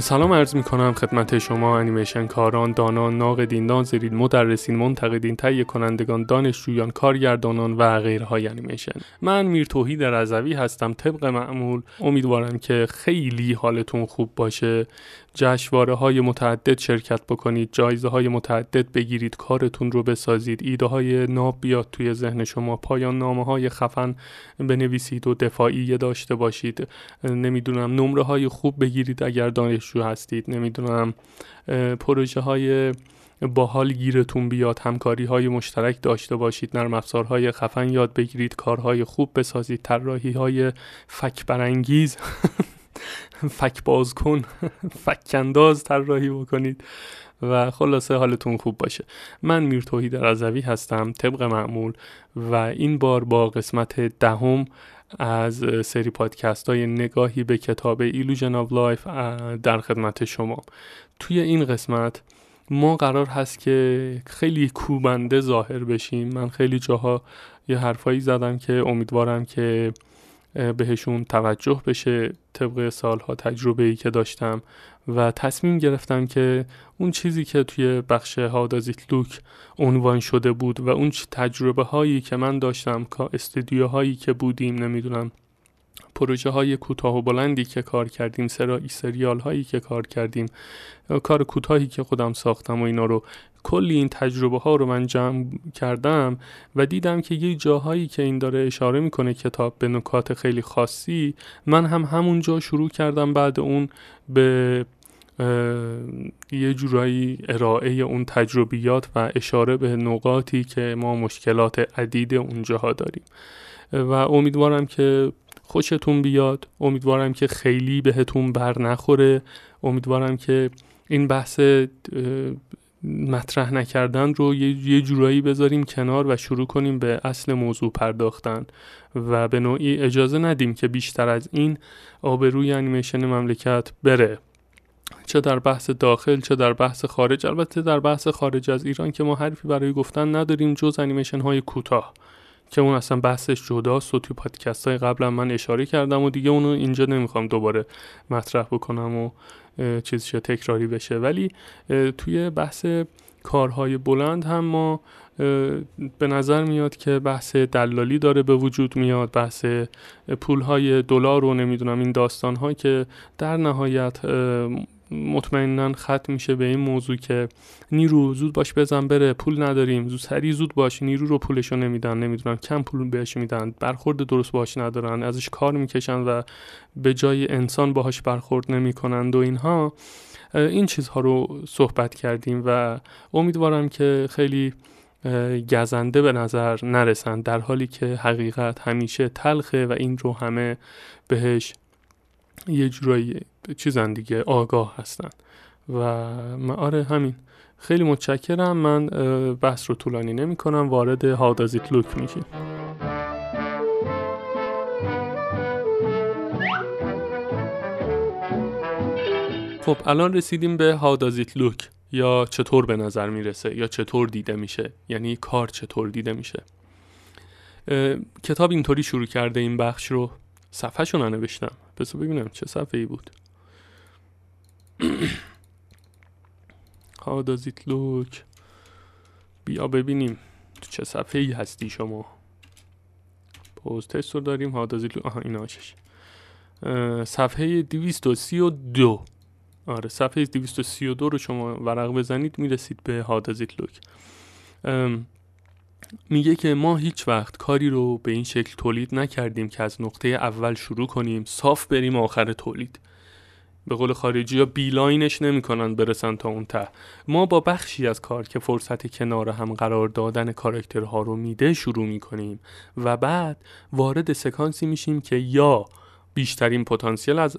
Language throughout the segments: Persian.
سلام عرض می کنم خدمت شما انیمیشن کاران، دانان، ناقدین، ناظرین، مدرسین، منتقدین، تهیه کنندگان، دانشجویان، کارگردانان و غیرهای انیمیشن. من میر توحید رضوی هستم طبق معمول. امیدوارم که خیلی حالتون خوب باشه. جشواره های متعدد شرکت بکنید جایزه های متعدد بگیرید کارتون رو بسازید ایده های ناب بیاد توی ذهن شما پایان نامه های خفن بنویسید و دفاعی داشته باشید نمی‌دونم نمره های خوب بگیرید اگر دانشجو هستید نمی‌دونم پروژه های باحال گیرتون بیاد همکاری های مشترک داشته باشید نرم افزارهای خفن یاد بگیرید کارهای خوب بسازید طراحی های فک برانگیز فک باز کن فک انداز طراحی بکنید و خلاصه حالتون خوب باشه. من میر توحید رضوی هستم طبق معمول و این بار با قسمت دهم از سری پادکست های نگاهی به کتاب Illusion of Life در خدمت شما. توی این قسمت ما قرار هست که خیلی کوبنده ظاهر بشیم. من خیلی جاها یه حرفایی زدم که امیدوارم که بهشون توجه بشه طبق سالها تجربه ای که داشتم و تصمیم گرفتم که اون چیزی که توی بخش How does it look عنوان شده بود و اون تجربه هایی که من داشتم که استودیوهایی که بودیم نمی‌دونم پروژه های کوتاه و بلندی که کار کردیم سریال هایی که کار کردیم کار کوتاهی که خودم ساختم و اینا رو. کلی این تجربه ها رو من جمع کردم و دیدم که یه جاهایی که این داره اشاره می‌کنه کتاب به نکات خیلی خاصی من هم همونجا شروع کردم بعد اون به یه جورایی ارائه اون تجربیات و اشاره به نقاطی که ما مشکلات عدید اونجاها داریم. و امیدوارم که خوشتون بیاد. امیدوارم که خیلی بهتون بر نخوره. امیدوارم که این بحث مطرح نکردن رو یه جورایی بذاریم کنار و شروع کنیم به اصل موضوع پرداختن. و به نوعی اجازه ندیم که بیشتر از این آبروی انیمیشن مملکت بره. چه در بحث داخل چه در بحث خارج. البته در بحث خارج از ایران که ما حرفی برای گفتن نداریم جز انیمیشن های کوتاه. که اون اصلا بحثش جداست و توی پادکست های قبلا من اشاره کردم و دیگه اونو اینجا نمی‌خوام دوباره مطرح بکنم و چیزش تکراری بشه. ولی توی بحث کارهای بلند هم ما به نظر میاد که بحث دلالی داره به وجود میاد بحث پولهای دلار رو نمی‌دونم این داستان که در نهایت مطمئنا ختم میشه به این موضوع که نیرو زود باش بزن بره پول نداریم زود سریع زود باش نیرو رو پولشو نمیدن نمی‌دونم کم پول بهش میدن برخورد درست باش ندارن ازش کار می‌کشن و به جای انسان باهاش برخورد نمی‌کنند و اینها. این چیزها رو صحبت کردیم و امیدوارم که خیلی گزنده به نظر نرسند در حالی که حقیقت همیشه تلخه و این رو همه بهش یه جورایی چیزن دیگه آگاه هستن. و آره همین. خیلی متشکرم. من بحث رو طولانی نمی کنم وارد هادازیت لوک میشیم. خب الان رسیدیم به هادازیت لوک یا چطور به نظر می‌رسه؟ یا چطور دیده میشه؟ یعنی کار چطور دیده میشه؟ کتاب اینطوری شروع کرده این بخش رو. صفحه شو ننوشتم. بذار ببینم چه صفحه ای بود هادازیت لوک. بیا ببینیم تو چه صفحه ای هستی شما. پوز تست رو داریم. هادازیت لوک. آها این آشش. صفحه 232 آره صفحه 232 رو شما ورق بزنید می‌رسید به هادازیت لوک. میگه که ما هیچ وقت کاری رو به این شکل تولید نکردیم که از نقطه اول شروع کنیم صاف بریم آخر تولید. به قول خارجی ها بیلاینش نمی‌کنن برسن تا اون ته. ما با بخشی از کار که فرصت کنار هم قرار دادن کاراکترها رو میده شروع می‌کنیم و بعد وارد سکانسی میشیم که یا بیشترین پتانسیل از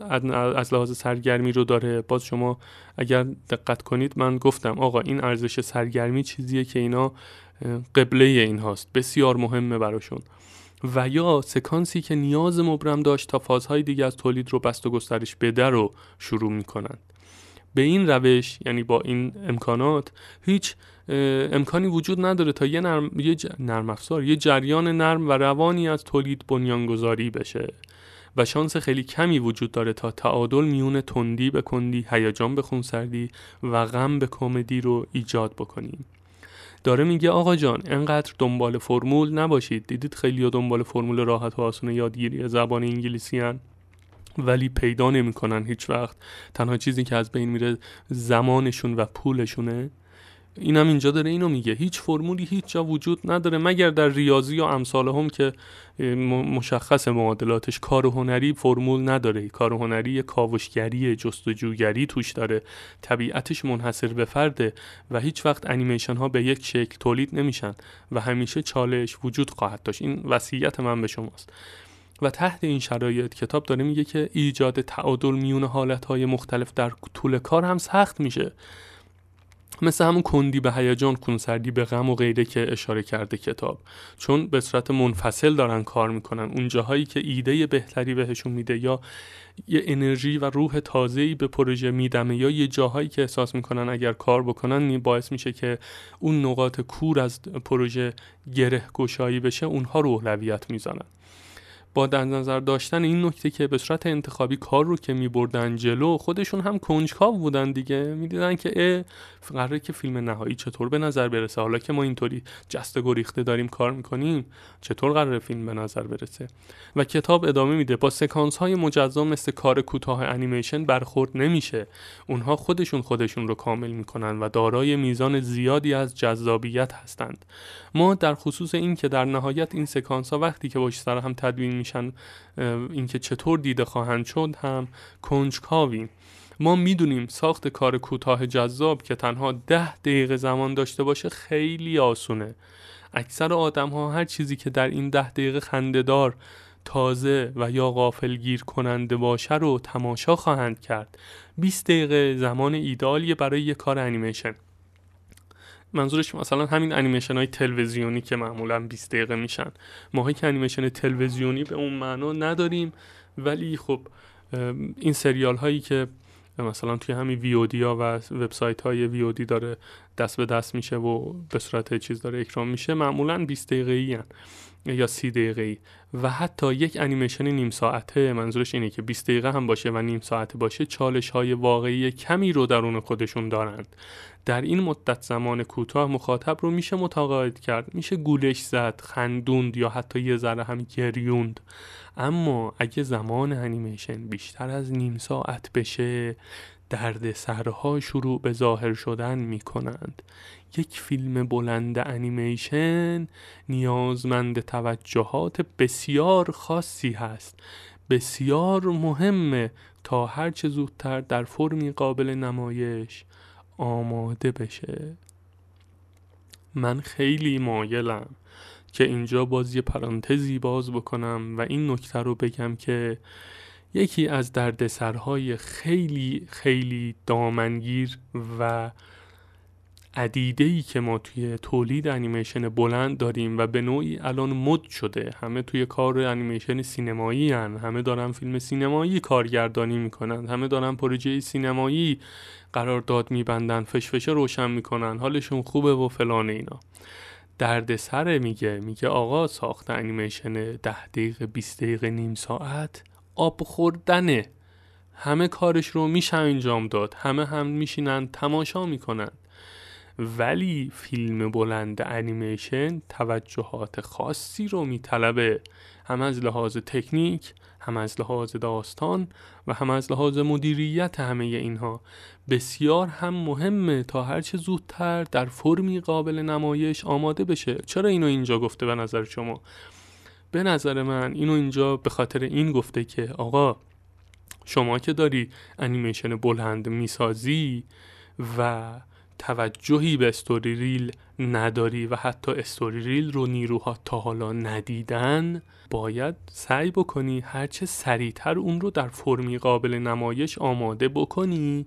از لحاظ سرگرمی رو داره. باز شما اگر دقت کنید من گفتم آقا این ارزش سرگرمی چیزیه که اینا قبله این هاست بسیار مهمه براشون. و یا سکانسی که نیاز مبرم داشت تا فازهای دیگه از تولید رو بست و گسترش بده رو شروع می‌کنن به این روش یعنی با این امکانات هیچ امکانی وجود نداره تا یه نرم, یه نرم افزار یه جریان نرم و روانی از تولید بنیانگذاری بشه. و شانس خیلی کمی وجود داره تا تعادل میون تندی به کندی هیجان به خونسردی و غم به کمدی رو ایجاد بکنیم. داره میگه آقا جان انقدر دنبال فرمول نباشید. دیدید خیلی دنبال فرمول راحت و آسون یادگیری زبان انگلیسی هن. ولی پیدا نمی‌کنن هیچ وقت. تنها چیزی که از بین میره زمانشون و پولشونه. اینم اینجا داره اینو میگه. هیچ فرمولی هیچ جا وجود نداره مگر در ریاضی یا امثال هم که مشخص معادلاتش کار هنری فرمول نداره. کار هنری کاوشگری جستجوگری توش داره. طبیعتش منحصر به فرده و هیچ وقت انیمیشن ها به یک شکل تولید نمیشن و همیشه چالش وجود خواهد داشت. این وصیت من به شماست. و تحت این شرایط کتاب داره میگه که ایجاد تعادل میون حالتهای مختلف در طول کار هم سخت میشه. مثل همون کندی به هیجان کنسردی به غم و غیره که اشاره کرده کتاب. چون به صورت منفصل دارن کار می‌کنن. اون جاهایی که ایده بهتری بهشون میده یا یه انرژی و روح تازه‌ای به پروژه میدمه یا یه جاهایی که احساس می‌کنن اگر کار بکنن باعث میشه که اون نقاط کور از پروژه گره گشایی بشه اونها رو اولویت می‌زنن با در نظر داشتن این نکته که به صورت انتخابی کار رو که میبردن جلو خودشون هم کنجکاو بودن دیگه. می‌دیدن که اه قراره که فیلم نهایی چطور به نظر برسه؟ حالا که ما اینطوری جست گریخته داریم کار می‌کنیم چطور قراره فیلم به نظر برسه؟ و کتاب ادامه میده. با سکانس های مجزا مثل کار کوتاه انیمیشن برخورد نمیشه. اونها خودشون خودشون رو کامل می‌کنن و دارای میزان زیادی از جذابیت هستند. ما در خصوص این که در نهایت این سکانس ها وقتی که باش سر هم تدوین میشن اینکه چطور دیده خواهند شد هم کنجکاویم ما می‌دونیم ساخت کار کوتاه جذاب که تنها ده دقیقه زمان داشته باشه خیلی آسونه. اکثر آدم ها هر چیزی که در این ده دقیقه خندهدار تازه و یا غافل گیر کننده باشه رو تماشا خواهند کرد. 20 دقیقه زمان ایدالیه برای یک کار انیمیشن. منظورش مثلا همین انیمیشن های تلویزیونی که معمولا 20 دقیقه میشن. ماهی که انیمیشن تلویزیونی به اون معنا نداریم ولی خب این سریال هایی که مثلا توی همین ویودی ها و وبسایت های ویودی داره دست به دست میشه و به صورت چیز داره اکرام میشه معمولا 20 دقیقه ای یا سی دقیقه ای و حتی یک انیمیشن نیم ساعته منظورش اینه که 20 دقیقه هم باشه و نیم ساعته باشه چالش های واقعی کمی رو درون خودشون دارند. در این مدت زمان کوتاه مخاطب رو میشه متقاعد کرد. میشه گولش زد خندوند یا حتی یه ذره هم گریوند. اما اگه زمان انیمیشن بیشتر از نیم ساعت بشه درد سرها شروع به ظاهر شدن می کنند یک فیلم بلند انیمیشن نیازمند توجهات بسیار خاصی هست. بسیار مهمه تا هرچه زودتر در فرمی قابل نمایش آماده بشه. من خیلی مایلم که اینجا باز یه پرانتزی باز بکنم و این نکته رو بگم که یکی از دردسرهای خیلی خیلی دامنگیر و ای که ما توی تولید انیمیشن بلند داریم و به نوعی الان مد شده. همه توی کار انیمیشن سینمایی هن. همه دارن فیلم سینمایی کارگردانی می‌کنن. همه دارن پروژه سینمایی قرارداد میبندن. فشفشه روشن می‌کنن. حالشون خوبه و فلان اینا. دردسر میگه. میگه آقا ساخت انیمیشن ده دقیقه 20 دقیقه نیم ساعت. آب خوردنه. همه کارش رو میشه انجام داد. همه هم میشینن تماشا می‌کنن. ولی فیلم بلند انیمیشن توجهات خاصی رو میطلبه. هم از لحاظ تکنیک هم از لحاظ داستان و هم از لحاظ مدیریت همه اینها. بسیار هم مهمه تا هرچه زودتر در فرمی قابل نمایش آماده بشه. چرا اینو اینجا گفته به نظر شما؟ به نظر من اینو اینجا به خاطر این گفته که آقا شما که داری انیمیشن بلند می‌سازی و توجهی به استوری ریل نداری و حتی استوری ریل رو نیروها تا حالا ندیدن باید سعی بکنی هرچه سریعتر اون رو در فرمی قابل نمایش آماده بکنی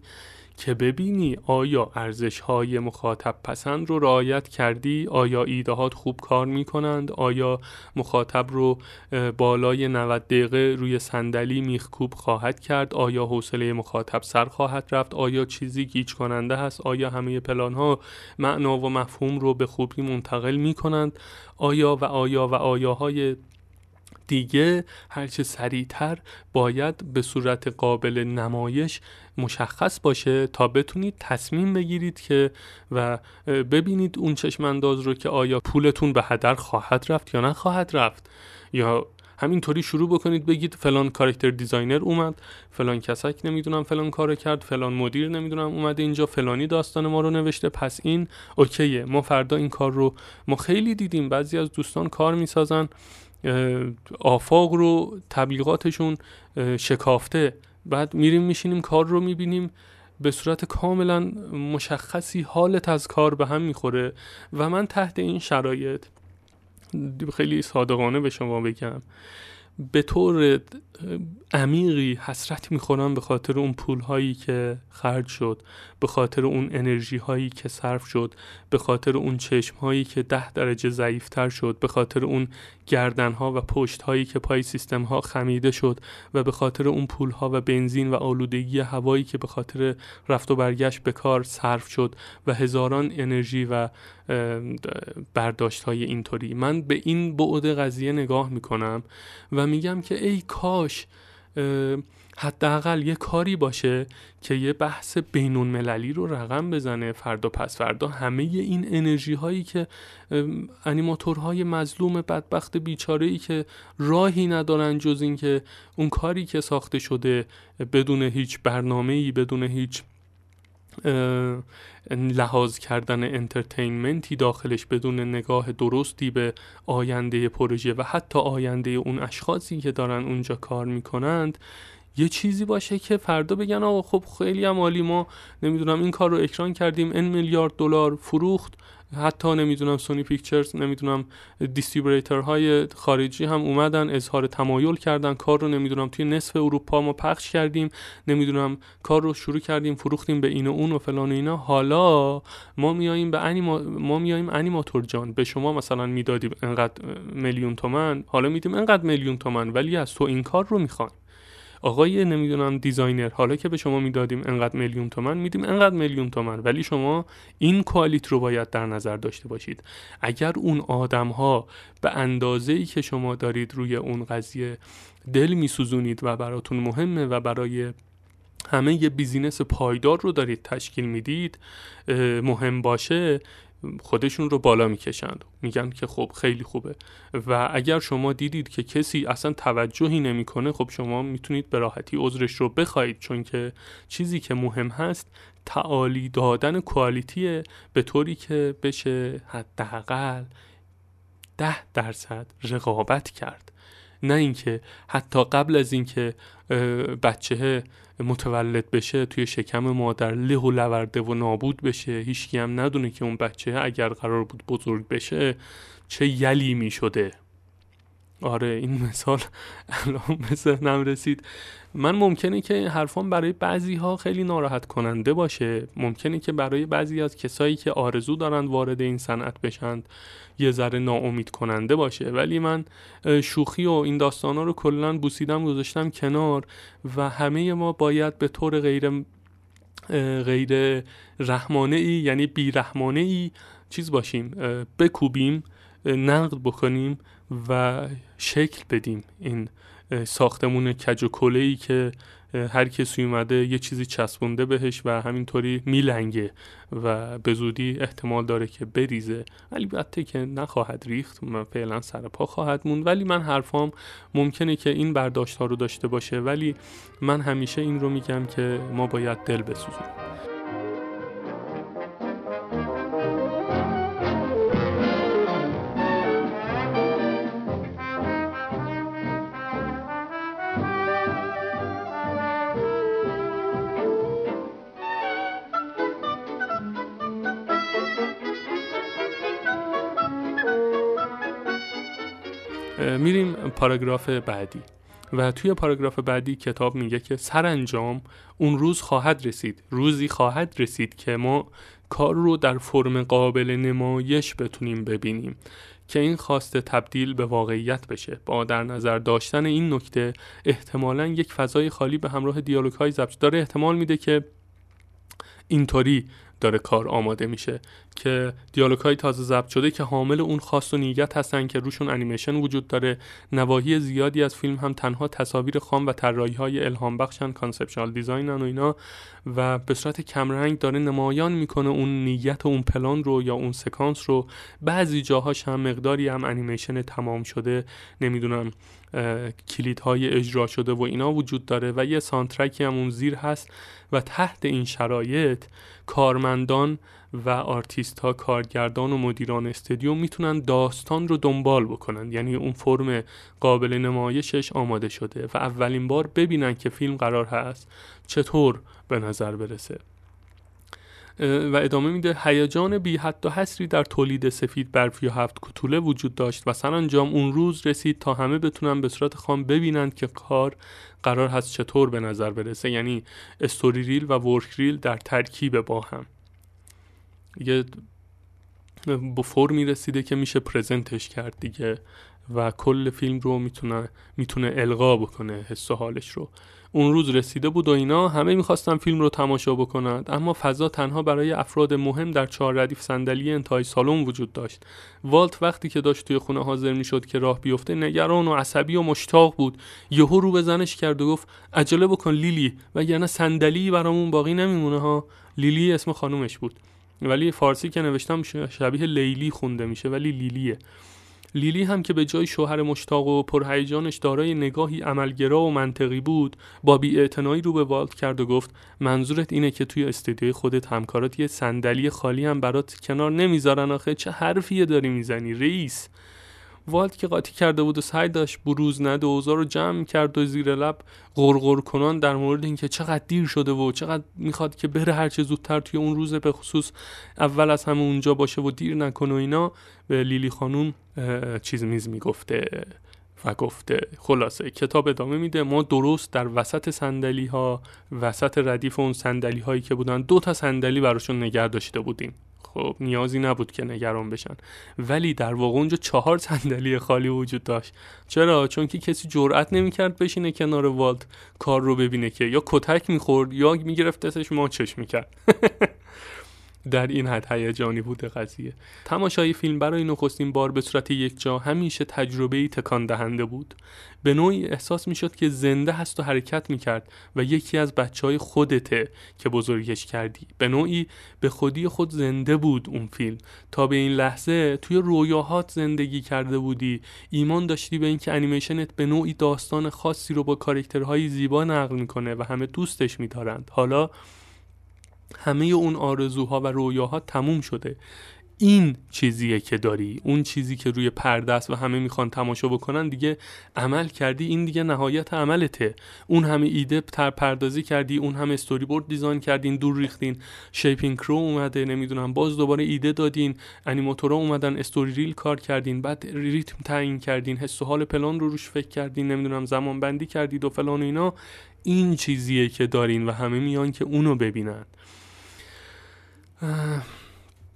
که ببینی آیا ارزش های مخاطب پسند رو رعایت کردی؟ آیا ایدهات خوب کار می کنند آیا مخاطب رو بالای 90 دقیقه روی صندلی میخکوب خواهد کرد؟ آیا حوصله مخاطب سر خواهد رفت؟ آیا چیزی گیج کننده هست؟ آیا همه پلان ها معنا و مفهوم رو به خوبی منتقل می کنند آیا و آیا و آیاهای دیگه هرچه سریعتر باید به صورت قابل نمایش مشخص باشه تا بتونید تصمیم بگیرید که و ببینید اون چشم انداز رو که آیا پولتون به هدر خواهد رفت یا نخواهد رفت. یا همینطوری شروع بکنید بگید فلان character designer اومد فلان کسک نمی‌دونم فلان کارو کرد فلان مدیر نمی‌دونم اومده اینجا فلانی داستان ما رو نوشته پس این OK ه. ما فردا این کار رو ما خیلی دیدیم بعضی از دوستان کار می‌سازن. آفاق رو تبلیغاتشون شکافته. بعد میریم میشینیم کار رو می‌بینیم. به صورت کاملا مشخصی حالت از کار به هم می‌خوره. و من تحت این شرایط خیلی صادقانه به شما بگم به طور عمیقی حسرت می‌خورم به خاطر اون پول هایی که خرج شد به خاطر اون انرژی هایی که صرف شد به خاطر اون چشم هایی که ده درجه ضعیفتر شد به خاطر اون گردن ها و پشت هایی که پای سیستم ها خمیده شد و به خاطر اون پول ها و بنزین و آلودگی هوایی که به خاطر رفت و برگشت به کار صرف شد و هزاران انرژی و برداشت های اینطوری. من به این بعد قضیه نگاه می‌کنم و میگم که ای کاش حداقل یه کاری باشه که یه بحث بینون مللی رو رقم بزنه فردا پس فردا. همه این انرژی هایی که انیماتورهای مظلوم بدبخت بیچاره ای که راهی ندارن جز اینکه اون کاری که ساخته شده بدون هیچ برنامه ای بدون هیچ لحاظ کردن انترتینمنتی داخلش بدون نگاه درستی به آینده پروژه و حتی آینده اون اشخاصی که دارن اونجا کار می‌کنند یه چیزی باشه که فردا بگن آقا خب خیلی هم عالی ما نمی‌دونم این کار رو اکران کردیم ان میلیارد دلار فروخت. حتی نمی‌دونم Sony Pictures نمی‌دونم distributor های خارجی هم اومدن اظهار تمایل کردن. کار رو نمی‌دونم توی نصف اروپا ما پخش کردیم نمی‌دونم کار رو شروع کردیم فروختیم به این و اون و فلان و اینا. حالا ما میاییم به انیما ما میاییم انیماتور جان. به شما مثلا می‌دادیم انقدر میلیون تومن حالا میدیم انقدر میلیون تومن ولی از تو این کار رو می‌خوایم. آقای نمی‌دونم designer حالا که به شما می‌دادیم انقدر میلیون تومن میدیم انقدر میلیون تومن. ولی شما این کوالیت رو باید در نظر داشته باشید. اگر اون آدم ها به اندازه ای که شما دارید روی اون قضیه دل میسوزونید و براتون مهمه و برای همه یه بیزینس پایدار رو دارید تشکیل می‌دید مهم باشه خودشون رو بالا می‌کشند. میگن که خب خیلی خوبه. و اگر شما دیدید که کسی اصلا توجهی نمی‌کنه خب شما می‌تونید به راحتی عذرش رو بخواید. چون که چیزی که مهم هست تعالی دادن کوالیتیه به طوری که بشه حداقل ده درصد رقابت کرد. نه اینکه حتی قبل از اینکه بچه متولد بشه توی شکم مادر له و لورده و نابود بشه هیچکی هم ندونه که اون بچه اگر قرار بود بزرگ بشه چه یلی می شده آره این مثال الان به ذهنم رسید. من ممکنه که حرفان برای بعضی ها خیلی ناراحت کننده باشه. ممکنه که برای بعضی از کسایی که آرزو دارند وارد این صنعت بشند یه ذره ناامید کننده باشه. ولی من شوخی و این داستان ها رو کلا بوسیدم گذاشتم کنار و همه ما باید به طور غیر غیر رحمانه ای یعنی بیرحمانه ای چیز باشیم بکوبیم نقد بکنیم و شکل بدیم این ساختمون کج و ای که هر کسی اومده یه چیزی چسبونده بهش و همینطوری میلنگه و به زودی احتمال داره که بریزه. البته که نخواهد ریخت. من فعلا سر پا خواهد موند. ولی من حرفام ممکنه که این برداشت ها رو داشته باشه. ولی من همیشه این رو میگم که ما باید دل بسوزونیم میریم پاراگراف بعدی. و توی پاراگراف بعدی کتاب میگه که سرانجام اون روز خواهد رسید. روزی خواهد رسید که ما کار رو در فرم قابل نمایش بتونیم ببینیم. که این خواسته تبدیل به واقعیت بشه. با در نظر داشتن این نکته احتمالا یک فضای خالی به همراه دیالوگ های ضبط داره. احتمال میده که اینطوری داره کار آماده میشه. که دیالوگ های تازه ضبط شده که حامل اون خواست و نیت هستن که روشون انیمیشن وجود داره. نواحی زیادی از فیلم هم تنها تصاویر خام و طراحی های الهام بخشن conceptual design ن و اینا و به صورت کمرنگ داره نمایان می‌کنه اون نیت و اون پلان رو یا اون سکانس رو. بعضی جاهاش هم مقداری هم انیمیشن تمام شده. نمی‌دونم کلیدهای اجرا شده و اینا وجود داره و یه soundtrack ی هم اون زیر هست و تحت این شرایط کارمندان و آرتیست ها کارگردان و مدیران استودیو می‌تونن داستان رو دنبال بکنن. یعنی اون فرم قابل نمایشش آماده شده و اولین بار ببینن که فیلم قرار هست چطور به نظر برسه. و ادامه میده هیجان بی حد و حصری در تولید سفید برفی و هفت کوتوله وجود داشت و سرانجام اون روز رسید تا همه بتونن به صورت خام ببینند که کار قرار هست چطور به نظر برسه. یعنی استوری ریل و ورک ریل در ترکیب با هم. یه با فرمی رسیده که میشه پرزنتش کرد دیگه و کل فیلم رو می‌تونه می‌تونه القا بکنه حس و حالش رو. اون روز رسیده بود و اینا همه می‌خواستن فیلم رو تماشا بکنند اما فضا تنها برای افراد مهم در چهار ردیف صندلی انتهای سالن وجود داشت. والت وقتی که داشت توی خونه حاضر می‌شد که راه بیفته نگران و عصبی و مشتاق بود. یهو رو به زنش کرد و گفت عجله بکن لیلی و یعنی صندلی برامون باقی نمیمونه ها. لیلی اسم خانومش بود. ولی فارسی که نوشتم شبیه لیلی خونده میشه ولی لیلیه. لیلی هم که به جای شوهر مشتاق و پرهیجانش دارای نگاهی عملگرا و منطقی بود با بیاعتنایی رو به والت کرد و گفت منظورت اینه که توی استودیوی خودت همکارات یه صندلی خالی هم برات کنار نمی‌ذارن آخه؟ چه حرفیه داری می‌زنی رئیس! والت که قاطی کرده بود و سعی داشت بروز نده و رو جمع کرد و زیر لب غرغر کنان در مورد اینکه چقدر دیر شده و چقدر می‌خواد که بره هر چه زودتر توی اون روز به خصوص اول از همه اونجا باشه و دیر نکنه و اینا به لیلی خانوم چیز میز می‌گفته و گفته. خلاصه کتاب ادامه میده. ما درست در وسط سندلی ها وسط ردیف اون سندلی هایی که بودن دو تا صندلی براشون نگه داشته بودیم. خب نیازی نبود که نگران بشن. ولی در واقع اونجا چهار صندلی خالی وجود داشت. چرا؟ چون که کسی جرئت نمی‌کرد بشینه کنار والت کار رو ببینه که یا کتک می‌خورد یا می‌گرفت دستش ماچش می‌کرد. در این حد هیجانی بوده قضیه. تماشای فیلم برای نخستین بار به صورت یک جا همیشه تجربه تکان دهنده بود. به نوعی احساس می‌شد که زنده هست و حرکت می‌کرد و یکی از بچه های خودته که بزرگش کردی. به نوعی به خودی خود زنده بود اون فیلم. تا به این لحظه توی رویاهات زندگی کرده بودی. ایمان داشتی به اینکه انیمیشنت به نوعی داستان خاصی رو با کارکترهای زیبا نقل می‌کنه و همه دوستش میدارند. حالا همه اون آرزوها و رویاها تموم شده. این چیزیه که داری اون چیزی که روی پرده است و همه می‌خوان تماشا بکنن دیگه عمل کردی این دیگه نهایت عملته. اون همه ایده پردازی کردی اون همه storyboard design کردین دور ریختین. shaping crew اومده نمی‌دونم باز دوباره ایده دادین. انیماتورا اومدن story reel کار کردین. بعد ریتم تعیین کردین. حس و حال پلان رو روش فکر کردین. نمی‌دونم زمان بندی کردید و فلان و اینا. این چیزیه که دارین و همه میان که اونو ببینن.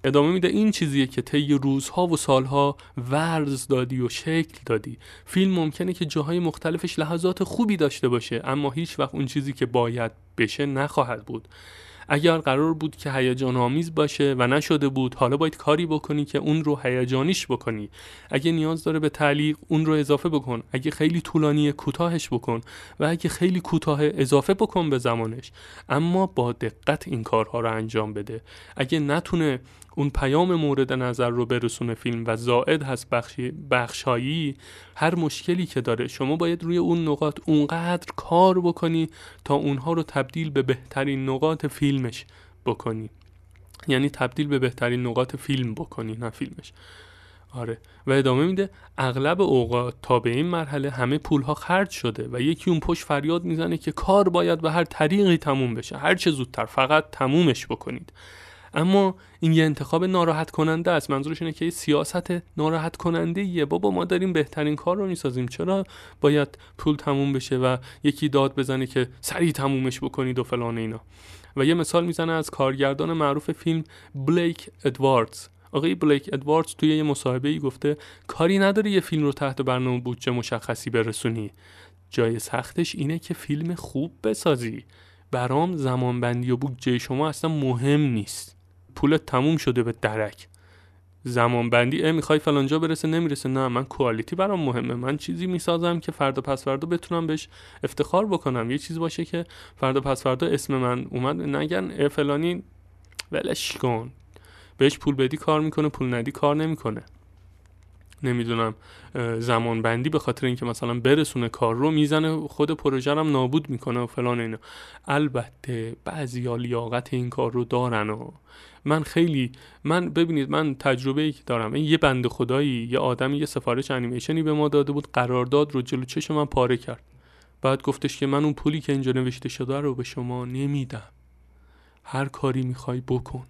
ادامه میده این چیزیه که طی روزها و سالها ورز دادی و شکل دادی. فیلم ممکنه که جاهای مختلفش لحظات خوبی داشته باشه اما هیچ وقت اون چیزی که باید بشه نخواهد بود. اگر قرار بود که هیجان آمیز باشه و نشده بود حالا باید کاری بکنی که اون رو هیجانیش بکنی. اگه نیاز داره به تعلیق اون رو اضافه بکن. اگه خیلی طولانی کوتاهش بکن و اگه خیلی کوتاه اضافه بکن به زمانش. اما با دقت این کارها رو انجام بده. اگه نتونه اون پیام مورد نظر رو برسونه فیلم و زائد هست بخشی بخشایی هر مشکلی که داره. شما باید روی اون نقاط اونقدر کار بکنی تا اونها رو تبدیل به بهترین نقاط فیلمش بکنی. یعنی تبدیل به بهترین نقاط فیلم بکنی نه فیلمش. آره. و ادامه میده اغلب اوقات تا به این مرحله همه پولها خرج شده و یکی اون پشت فریاد می‌زنه که کار باید به هر طریقی تموم بشه. هر چه زودتر فقط تمومش بکنید. اما این یه انتخاب ناراحت کننده است. منظورش اینه که سیاست ناراحت کننده یه بابا ما داریم بهترین کار رو می‌سازیم. چرا باید پول تموم بشه و یکی داد بزنه که سریع تمومش بکنید و فلان اینا؟ و یه مثال می‌زنه از کارگردان معروف فیلم بلیک ادواردز. آقای بلیک ادواردز توی یه مصاحبه ای گفته کاری نداره یه فیلم رو تحت برنامه بودجه مشخصی برسونی. جای سختش اینه که فیلم خوب بسازی. برام زمانبندی و بودجه شما اصلا مهم نیست. پولت تموم شده به درک. زمان بندی اه می‌خوای فلانجا برسه؟ نمی‌رسه. نه من کوالیتی برام مهمه. من چیزی می‌سازم که فردا پس فردا بتونم بهش افتخار بکنم. یه چیز باشه که فردا پس فردا اسم من اومد. نگن فلانی ولش کن. بهش پول بدی کار می‌کنه پول ندی کار نمی‌کنه. نمی‌دونم زمان بندی به خاطر اینکه مثلا برسونه کار رو می‌زنه خود پروژه هم نابود می‌کنه و فلان اینا. البته بعضی ها لیاقت این کار رو دارن و من خیلی من ببینید من تجربه ای که دارم این یه بند خدایی یه آدمی یه سفارش انیمیشنی به ما داده بود قرارداد رو جلو چشم من پاره کرد. بعد گفتش که من اون پولی که اینجا نوشته شده رو به شما نمیدم. هر کاری می‌خوای بکن.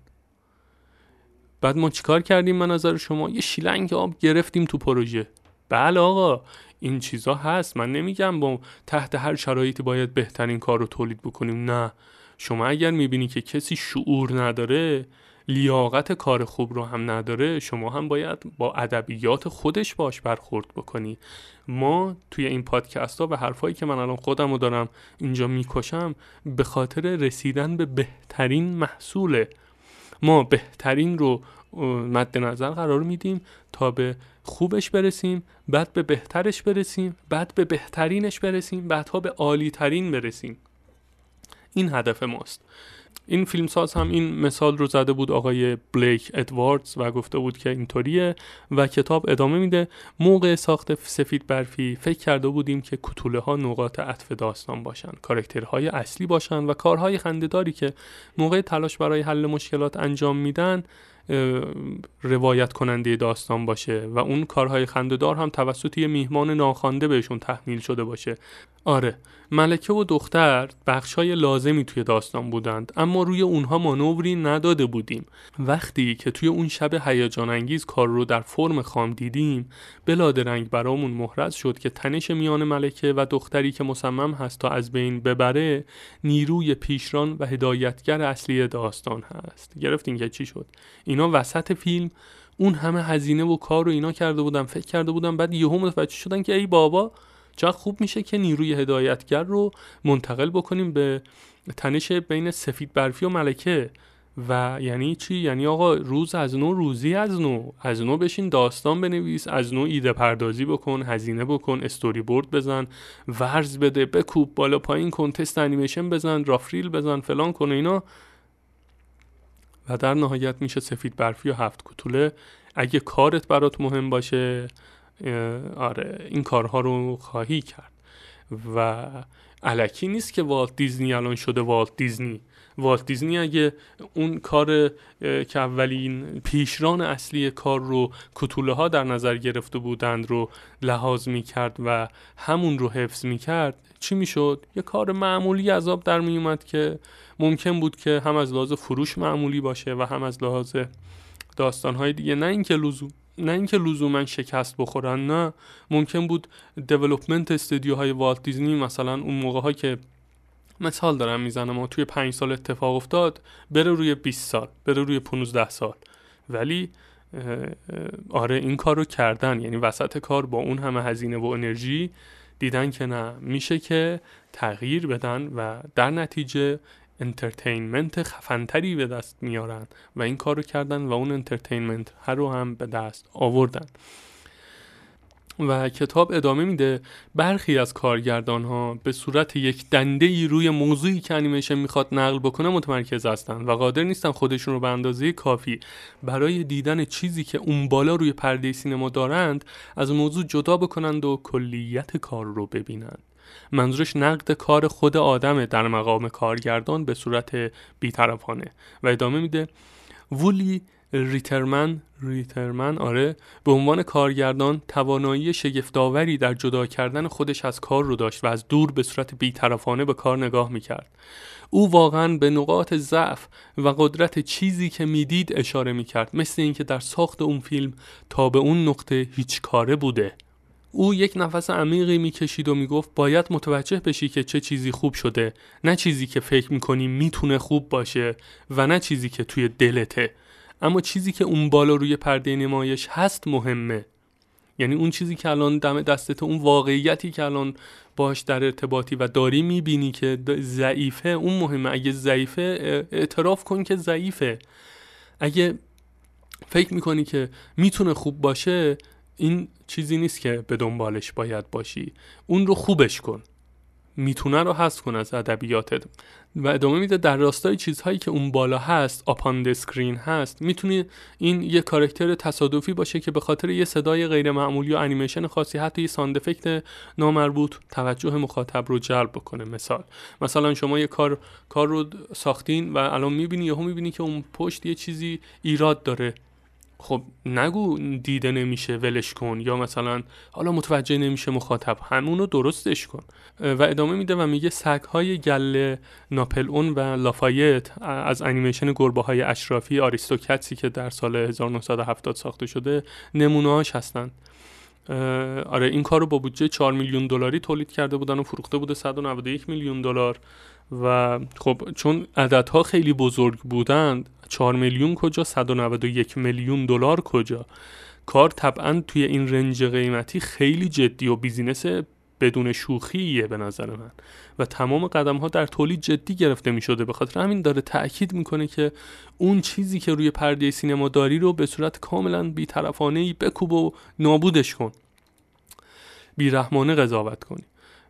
بعد ما چیکار کردیم من نظر شما؟ یه شیلنگ آب گرفتیم تو پروژه. بله آقا این چیزا هست. من نمیگم با تحت هر شرایطی باید بهترین کار رو تولید بکنیم نه. شما اگر می‌بینی که کسی شعور نداره لیاقت کار خوب رو هم نداره شما هم باید با ادبیات خودش باش برخورد بکنی. ما توی این پادکست ها و حرفایی که من الان خودم رو دارم اینجا می‌کشم به خاطر رسیدن به بهترین محصوله. ما بهترین رو مد نظر قرار میدیم تا به خوبش برسیم بعد به بهترش برسیم بعد به بهترینش برسیم بعدها به عالی ترین برسیم. این هدف ماست. این فیلمساز هم این مثال رو زده بود آقای بلیک ادواردز و گفته بود که اینطوریه و کتاب ادامه میده. موقع ساخت سفید برفی فکر کرده بودیم که کتوله ها نقاط عطف داستان باشن کارکترهای اصلی باشن و کارهای خندهداری که موقع تلاش برای حل مشکلات انجام میدن روایت کننده داستان باشه و اون کارهای خندهدار هم توسط یه میهمان ناخوانده بهشون تحمیل شده باشه. آره ملکه و دختر بخشای لازمی توی داستان بودند اما روی اونها مانوری نداده بودیم. وقتی که توی اون شب هیجان انگیز کار رو در فرم خام دیدیم رنگ برامون محرز شد که تنش میان ملکه و دختری که مصمم هست تا از بین ببره نیروی پیشران و هدایتگر اصلی داستان هست. گرفتین که چی شد؟ اینا وسط فیلم اون همه هزینه و کار رو اینا کرده بودم فکر کرده بودم بعد یهو متوجه شدن که ای بابا چقدر خوب میشه که نیروی هدایتگر رو منتقل بکنیم به تنش بین سفید برفی و ملکه. و یعنی چی؟ یعنی آقا روز از نو روزی از نو. از نو بشین داستان بنویس از نو ایده پردازی بکن هزینه بکن استوری بورد بزن ورز بده بکوب بالا پایین کن تست انیمیشن بزن رافریل بزن فلان کن اینا. و در نهایت میشه سفید برفی و هفت کتوله اگه کارت برات مهم باشه آره این کارها رو خواهی کرد. و علکی نیست که والت دیزنی الان شده والت دیزنی والت دیزنی اگه اون کار که اولین پیشران اصلی کار رو کتوله ها در نظر گرفته بودند رو لحاظ می کرد و همون رو حفظ می کرد چی می شد؟ یه کار معمولی عذاب در می اومد که ممکن بود که هم از لحاظ فروش معمولی باشه و هم از لحاظ داستانهای دیگه. نه اینکه لزوم. نه اینکه لزوما شکست بخورن نه. ممکن بود دیولپمنت استودیوهای والت دیزنی مثلا اون موقع ها که مثال دارم می‌زنم و توی پنج سال اتفاق افتاد بره روی 20 سال بره روی 15 سال. ولی آره این کار رو کردن. یعنی وسط کار با اون همه هزینه و انرژی دیدن که نه. میشه که تغییر بدن و در نتیجه entertainment خفنتری به دست میارن و این کار رو کردن و اون entertainment هر رو هم به دست آوردن. و کتاب ادامه میده برخی از کارگردان ها به صورت یک دنده ای روی موضوعی که انیمیشن می‌خواد نقل بکنه متمرکز هستن و قادر نیستن خودشون رو به اندازه کافی برای دیدن چیزی که اون بالا روی پرده سینما دارند از موضوع جدا بکنند و کلیت کار رو ببینند. منظورش نقد کار خود آدمه در مقام کارگردان به صورت بیطرفانه. و ادامه میده وولی ریترمن ریترمن آره به عنوان کارگردان توانایی شگفتآوری در جدا کردن خودش از کار رو داشت و از دور به صورت بیطرفانه به کار نگاه می‌کرد. او واقعا به نقاط ضعف و قدرت چیزی که می‌دید اشاره می‌کرد مثل اینکه در ساخت اون فیلم تا به اون نقطه هیچ کاره بوده. او یک نفس عمیقی می‌کشید و می‌گفت باید متوجه بشی که چه چیزی خوب شده. نه چیزی که فکر می‌کنی می‌تونه خوب باشه و نه چیزی که توی دلته. اما چیزی که اون بالا روی پرده نمایش هست مهمه. یعنی اون چیزی که الان دم دستت اون واقعیتی که الان باش در ارتباطی و داری می‌بینی که ضعیفه اون مهمه. اگه ضعیفه اعتراف کن که ضعیفه. اگه فکر می‌کنی که می‌تونه خوب باشه این چیزی نیست که به دنبالش باید باشی. اون رو خوبش کن. می‌تونه رو حذف کن از ادبیاتت. و ادامه میده در راستای چیزهایی که اون بالا هست up on screen هست می‌تونه این یه کارکتر تصادفی باشه که به خاطر یه صدای غیر معمولی و انیمیشن خاصی حتی یه sound effect نامربوط توجه مخاطب رو جلب بکنه. مثال مثلا شما یه کار کار رو ساختین و الان می‌بینی یهو می‌بینی که اون پشت یه چیزی ایراد داره. خب نگو دیده نمیشه ولش کن یا مثلا حالا متوجه نمیشه مخاطب همونو درستش کن. و ادامه میده و میگه سگ های گله ناپل اون و لافایت از انیمیشن گربه های اشرافی آریستوکتسی که در سال 1970 ساخته شده نمونه هاش هستن آره این کار رو با بودجه 4 میلیون دلاری تولید کرده بودن و فروخته بوده 191 میلیون دلار. و خب چون عددها خیلی بزرگ بودند 4 میلیون کجا 191 میلیون دلار کجا. کار طبعا توی این رنج قیمتی خیلی جدی و بیزینس بدون شوخیه به نظر من. و تمام قدم ها در تولید جدی گرفته می شده به خاطر همین داره تاکید می‌کنه که اون چیزی که روی پرده سینما داری رو به صورت کاملا بیطرفانه ای بکوب و نابودش کن. بیرحمانه قضاوت کنی.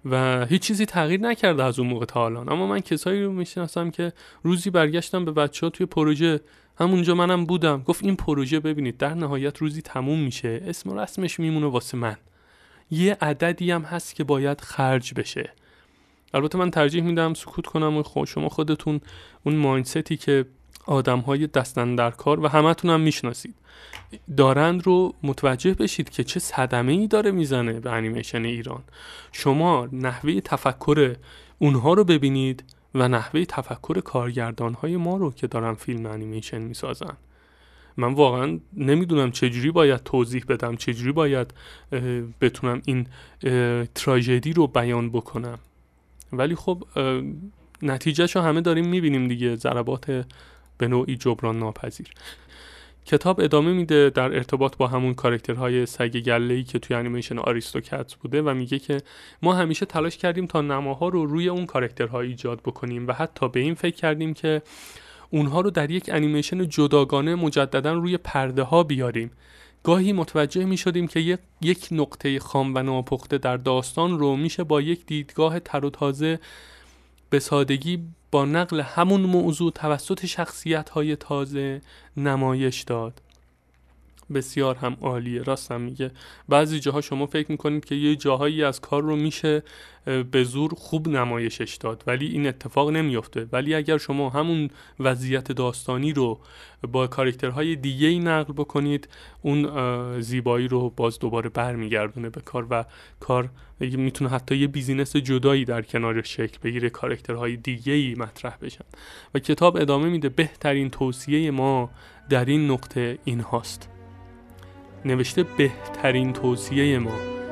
و هیچ چیزی تغییر نکرده از اون موقع تا الان. اما من کسایی رو می‌شناسم که روزی برگشتم به بچه ها توی پروژه. همونجا منم بودم. گفت این پروژه ببینید در نهایت روزی تموم میشه. اسم و رسمش میمونه واسه من. یه عددی هم هست که باید خرج بشه. البته من ترجیح میدم سکوت کنم و شما خودتون اون مایندستی که آدم های دستن در کار و همتون هم می‌شناسید. دارند رو متوجه بشید که چه صدمه ای داره می‌زنه به انیمیشن ایران. شما نحوه تفکر اونها رو ببینید و نحوه تفکر کارگردان های ما رو که دارن فیلم انیمیشن می‌سازن. من واقعا نمی‌دونم چجوری باید توضیح بدم چجوری باید بتونم این تراژدی رو بیان بکنم. ولی خب نتیجهش رو همه داریم می‌بینیم دیگه ضربات به نوعی جبران ناپذیر. کتاب ادامه میده در ارتباط با همون کارکترهای سگ گله‌ای که توی انیمیشن Aristocat بوده و میگه که ما همیشه تلاش کردیم تا نماها رو روی اون کارکترها ایجاد بکنیم و حتی به این فکر کردیم که اونها رو در یک انیمیشن جداگانه مجددا روی پرده ها بیاریم. گاهی متوجه می شدیم که یک نقطه خام و ناپخته در داستان رو میشه با یک دیدگاه تر و تازه به سادگی با نقل همون موضوع توسط شخصیت های تازه نمایش داد. بسیار هم عالیه. راستم میگه. بعضی جاها شما فکر می‌کنید که یه جاهایی از کار رو میشه به زور خوب نمایشش داد ولی این اتفاق نمیافته. ولی اگر شما همون وضعیت داستانی رو با کارکترهای دیگه ای نقل بکنید اون زیبایی رو باز دوباره برمیگردونه به کار و کار می‌تونه حتی یه business جدایی در کنار شکل بگیره character های دیگه ای مطرح بشن. و کتاب ادامه میده. بهترین توصیه ما در این نقطه این هاست نوشته بهترین توصیه ما.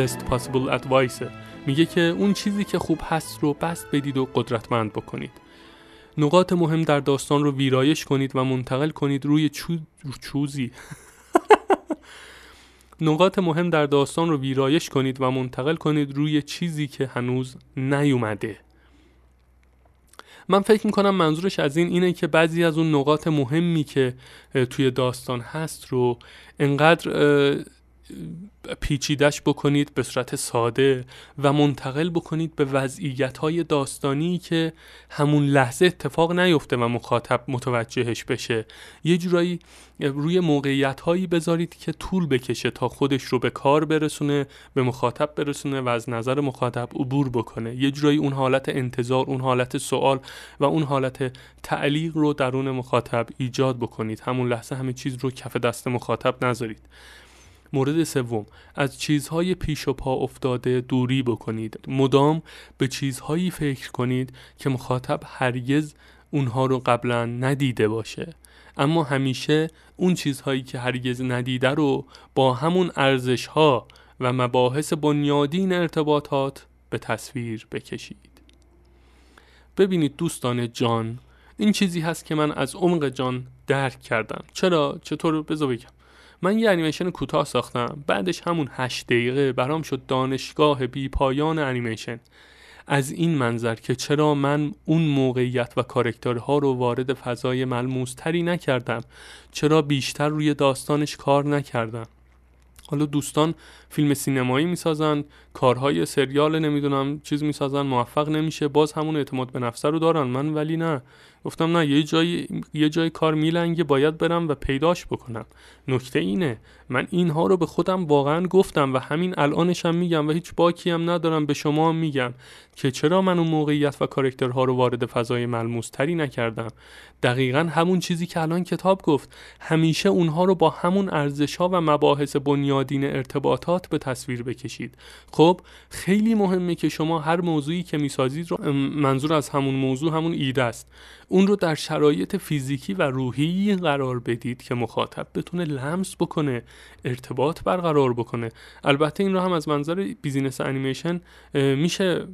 Best possible advice میگه که اون چیزی که خوب هست رو بست بدید و قدرتمند بکنید. نقاط مهم در داستان رو ویرایش کنید و منتقل کنید روی چو... چوزی. نقاط مهم در داستان رو ویرایش کنید و منتقل کنید روی چیزی که هنوز نیومده. من فکر می‌کنم منظورش از این اینه که بعضی از اون نقاط مهمی که توی داستان هست رو انقدر پیچیدش بکنید به صورت ساده و منتقل بکنید به وضعیت های داستانی که همون لحظه اتفاق نیفته و مخاطب متوجهش بشه. یه جورایی روی موقعیت هایی بذارید که طول بکشه تا خودش رو به کار برسونه به مخاطب برسونه و از نظر مخاطب عبور بکنه. یه جورایی اون حالت انتظار اون حالت سوال و اون حالت تعلیق رو درون مخاطب ایجاد بکنید. همون لحظه همه چیز رو کف دست مخاطب نذارید. مورد سوم از چیزهای پیش و پا افتاده دوری بکنید. مدام به چیزهایی فکر کنید که مخاطب هرگز اونها رو قبلا ندیده باشه. اما همیشه اون چیزهایی که هرگز ندیده رو با همون ارزش ها و مباحث بنیادین ارتباطات به تصویر بکشید. ببینید دوستان جان این چیزی هست که من از عمق جان درک کردم. چرا؟ چطور؟ بذار بگم. من یه انیمیشن کوتاه ساختم. بعدش همون هشت دقیقه برام شد دانشگاه بی پایان انیمیشن. از این منظر که چرا من اون موقعیت و کارکترها رو وارد فضای ملموستری نکردم چرا بیشتر روی داستانش کار نکردم. حالا دوستان فیلم سینمایی می‌سازن کارهای سریال نمی‌دونم چیز می‌سازن موفق نمیشه باز همون اعتماد به نفسه رو دارن. من ولی نه. گفتم نه یه جای یه جای کار میلنگه باید برم و پیداش بکنم. نکته اینه من اینها رو به خودم واقعا گفتم و همین الانشم میگم و هیچ باکی هم ندارم به شما میگم که چرا من اون موقعیت و کارکترها رو وارد فضای ملموس تری نکردم؟ دقیقا همون چیزی که الان کتاب گفت. همیشه اونها رو با همون ارزش و مباحث بنیادین ارتباطات به تصویر بکشید. خب خیلی مهمه که شما هر موضوعی که می‌سازید رو منظور از همون موضوع همون ایده است. اون رو در شرایط فیزیکی و روحی قرار بدید که مخاطب بتونه لمس بکنه ارتباط برقرار بکنه. البته این رو هم از منظر business انیمیشن میشه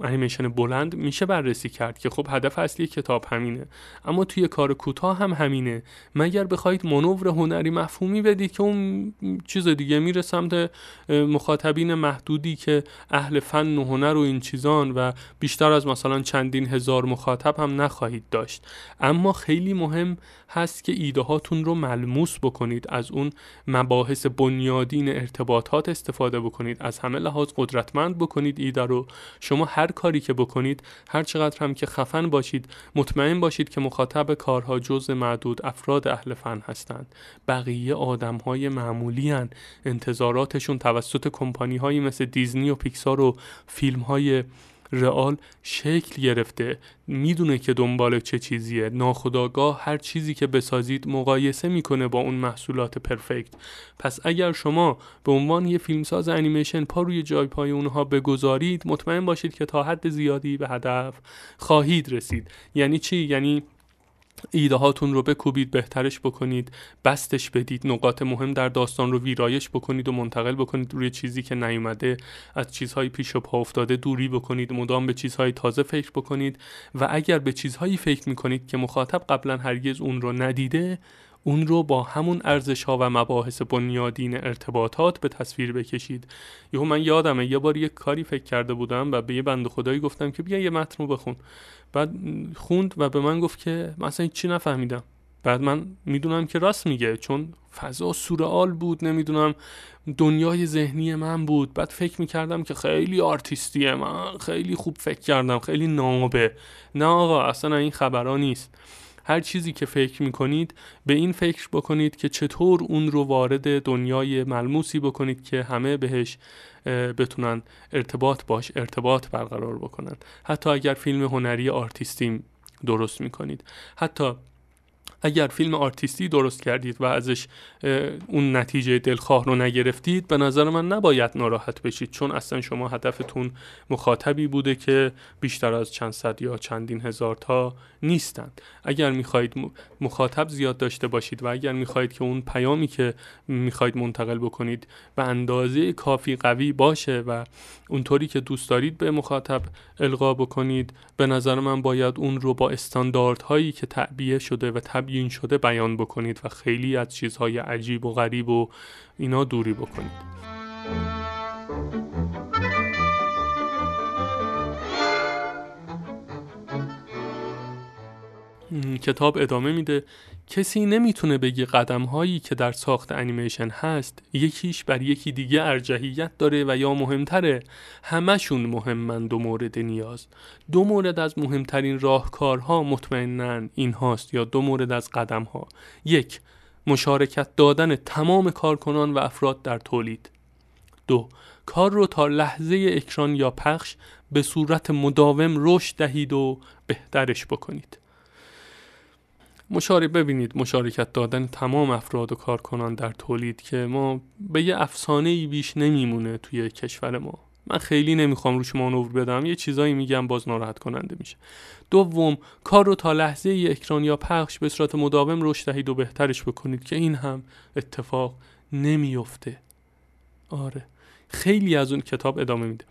انیمیشن بلند میشه بررسی کرد که خب هدف اصلی کتاب همینه. اما توی کار کوتاه هم همینه. مگر بخواید مانور هنری مفهومی بدید که اون چیز دیگه میره سمت مخاطبین محدودی که اهل فن و هنر و این چیزان و بیشتر از مثلا چندین هزار مخاطب هم نخواهید داشت. اما خیلی مهم هست که ایده هاتون رو ملموس بکنید از اون مباحث بنیادین ارتباطات استفاده بکنید از همه لحاظ قدرتمند بکنید ایده رو. شما هر کاری که بکنید هر چقدر هم که خفن باشید مطمئن باشید که مخاطب کارها جز معدود افراد اهل فن هستند. بقیه آدم های معمولی هن. انتظاراتشون توسط کمپانی هایی مثل دیزنی و پیکسار و فیلم های رئال شکل گرفته. می‌دونه که دنبال چه چیزیه. ناخداگاه هر چیزی که بسازید مقایسه می‌کنه با اون محصولات پرفکت. پس اگر شما به عنوان یه فیلمساز انیمیشن پا روی جای پای اونها بگذارید مطمئن باشید که تا حد زیادی به هدف خواهید رسید. یعنی چی؟ یعنی ایده هاتون رو بکوبید بهترش بکنید بستش بدید نقاط مهم در داستان رو ویرایش بکنید و منتقل بکنید روی چیزی که نیومده از چیزهای پیش و پا افتاده دوری بکنید مدام به چیزهای تازه فکر بکنید و اگر به چیزهایی فکر می‌کنید که مخاطب قبلا هرگز اون رو ندیده اون رو با همون ارزش ها و مباحث بنیادین ارتباطات به تصویر بکشید. یهو من یادمه یه بار یه کاری فکر کرده بودم و به یه بند خدایی گفتم که بیا یه متن رو بخون. بعد خوند و به من گفت که مثلا چی نفهمیدم. بعد من می‌دونم که راست میگه چون فضا سورئال بود نمی‌دونم دنیای ذهنی من بود. بعد فکر می‌کردم که خیلی آرتیستیه من خیلی خوب فکر کردم خیلی نابه. نه آقا اصلا این خبرها نیست. هر چیزی که فکر می‌کنید به این فکر بکنید که چطور اون رو وارد دنیای ملموسی بکنید که همه بهش بتونن ارتباط باش ارتباط برقرار بکنن. حتی اگر فیلم هنری آرتیستی درست می‌کنید. حتی اگر فیلم آرتیستی درست کردید و ازش اون نتیجه دلخواه رو نگرفتید به نظر من نباید ناراحت بشید چون اصلا شما هدفتون مخاطبی بوده که بیشتر از چند صد یا چندین هزار تا نیستند. اگر می‌خواهید مخاطب زیاد داشته باشید و اگر می‌خواهید که اون پیامی که می‌خواهید منتقل بکنید به اندازه کافی قوی باشه و اونطوری که دوست دارید به مخاطب القا بکنید به نظر من باید اون رو با استانداردهایی که تعبیه شده و تبیین شده بیان بکنید و خیلی از چیزهای عجیب و غریب و اینا دوری بکنید. کتاب ادامه میده. کسی نمی‌تونه بگه قدم هایی که در ساخت انیمیشن هست یکیش بر یکی دیگه ارجحیت داره و یا مهمتره. همشون مهمند و مورد نیاز. دو مورد از مهمترین راهکارها مطمئنا این هاست یا دو مورد از قدم ها یک مشارکت دادن تمام کارکنان و افراد در تولید. دو کار رو تا لحظه اکران یا پخش به صورت مداوم رشد دهید و بهترش بکنید. مشارک ببینید مشارکت دادن تمام افراد و کارکنان در تولید که ما به یه افسانه ای بیش نمیمونه توی کشور ما. من خیلی نمی‌خوام روش مانور بدم یه چیزایی میگم باز ناراحت کننده میشه. دوم کار رو تا لحظه ای اکران یا پخش به صورت مداوم رشد دهید و بهترش بکنید که این هم اتفاق نمیفته آره خیلی از اون کتاب ادامه میده.